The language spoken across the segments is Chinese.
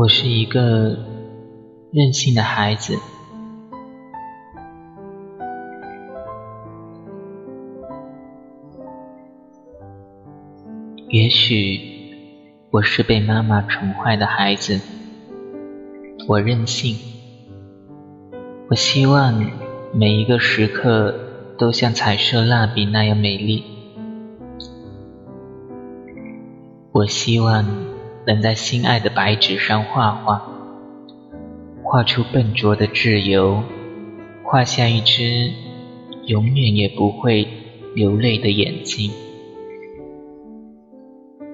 我是一个任性的孩子。也许我是被妈妈宠坏的孩子。我任性，我希望每一个时刻都像彩色蜡笔那样美丽。我希望能在心爱的白纸上画画，画出笨拙的自由，画下一只永远也不会流泪的眼睛。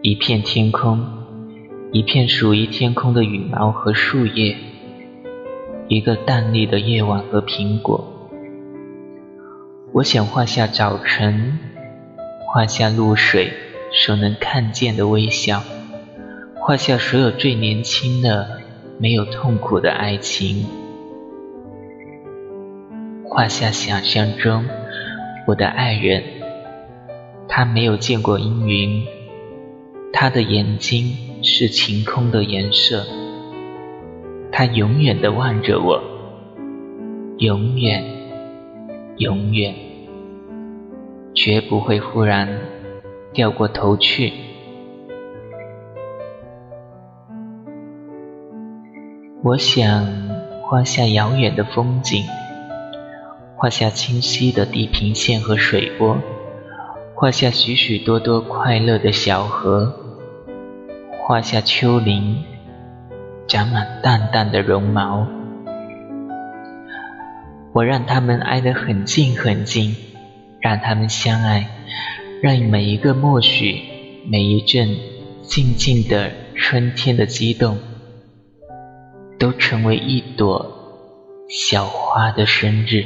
一片天空，一片属于天空的羽毛和树叶，一个淡丽的夜晚和苹果。我想画下早晨，画下露水所能看见的微笑，画下所有最年轻的、没有痛苦的爱情，画下想象中我的爱人，他没有见过阴云。他的眼睛是晴空的颜色，他永远的望着我，永远，永远，绝不会忽然掉过头去。我想画下遥远的风景，画下清晰的地平线和水波，画下许许多多快乐的小河。画下丘陵，长满淡淡的绒毛。我让他们挨得很近很近，让他们相爱，让每一个默许，每一阵静静的春天的激动，都成为一朵小花的生日。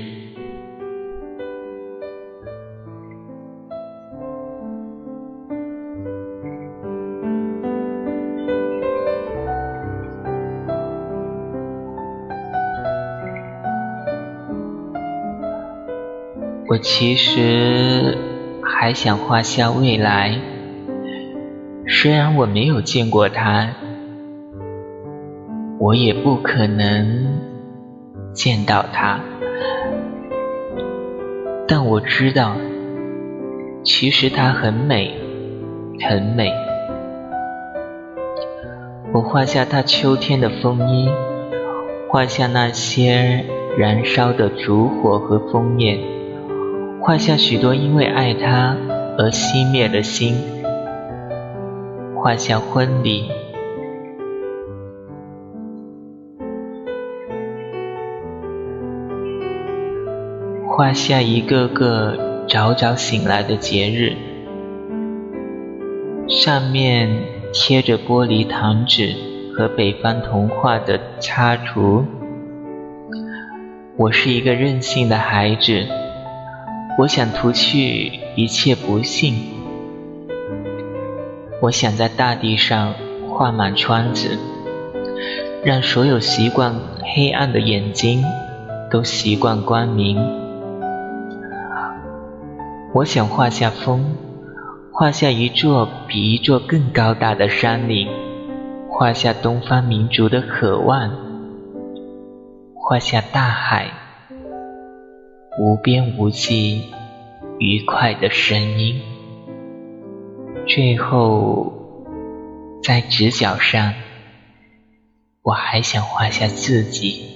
我其实还想画下未来，虽然我没有见过他，我也不可能见到他，但我知道，其实她很美，很美。我画下她秋天的风衣，画下那些燃烧的烛火和枫叶。画下许多因为爱她而熄灭的心，画下婚礼，画下一个个早早醒来的节日，上面贴着玻璃糖纸和北方童话的插图。我是一个任性的孩子。我想涂去一切不幸，我想在大地上画满窗子，让所有习惯黑暗的眼睛都习惯光明。我想画下风，画下一座比一座更高大的山岭，画下东方民族的渴望，画下大海。无边无际、愉快的声音，最后在直角上，我还想画下自己，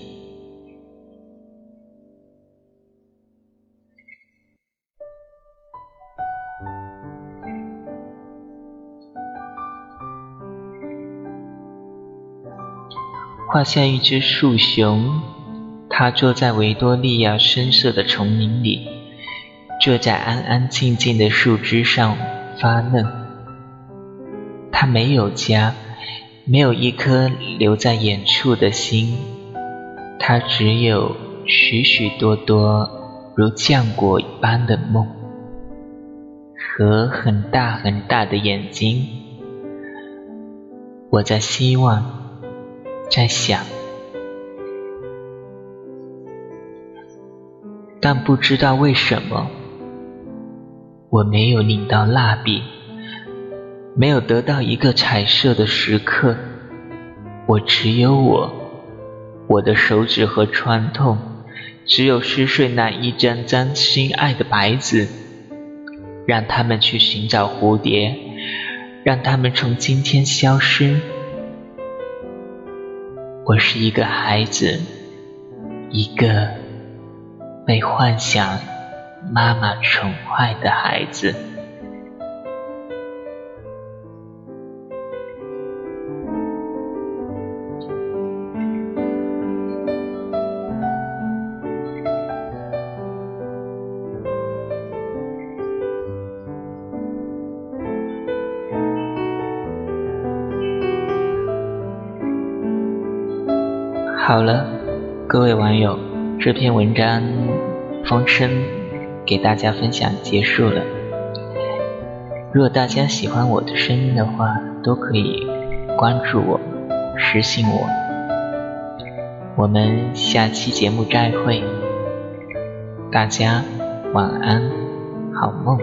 画下一只树熊。它坐在维多利亚深色的丛林里，坐在安安静静的树枝上发愣。它没有家，没有一颗留在远处的心，它只有许许多多如浆果一般的梦和很大很大的眼睛。我在希望，在想。但不知道为什么，我没有领到蜡笔，没有得到一个彩色的时刻，我只有我，我的手指和穿痛，只有失睡那一张张心爱的白纸，让他们去寻找蝴蝶，让他们从今天消失。我是一个孩子，一个被幻想妈妈宠坏的孩子。好了，各位网友，这篇文章风声给大家分享结束了。如果大家喜欢我的声音的话，都可以关注我，私信我。我们下期节目再会，大家晚安，好梦。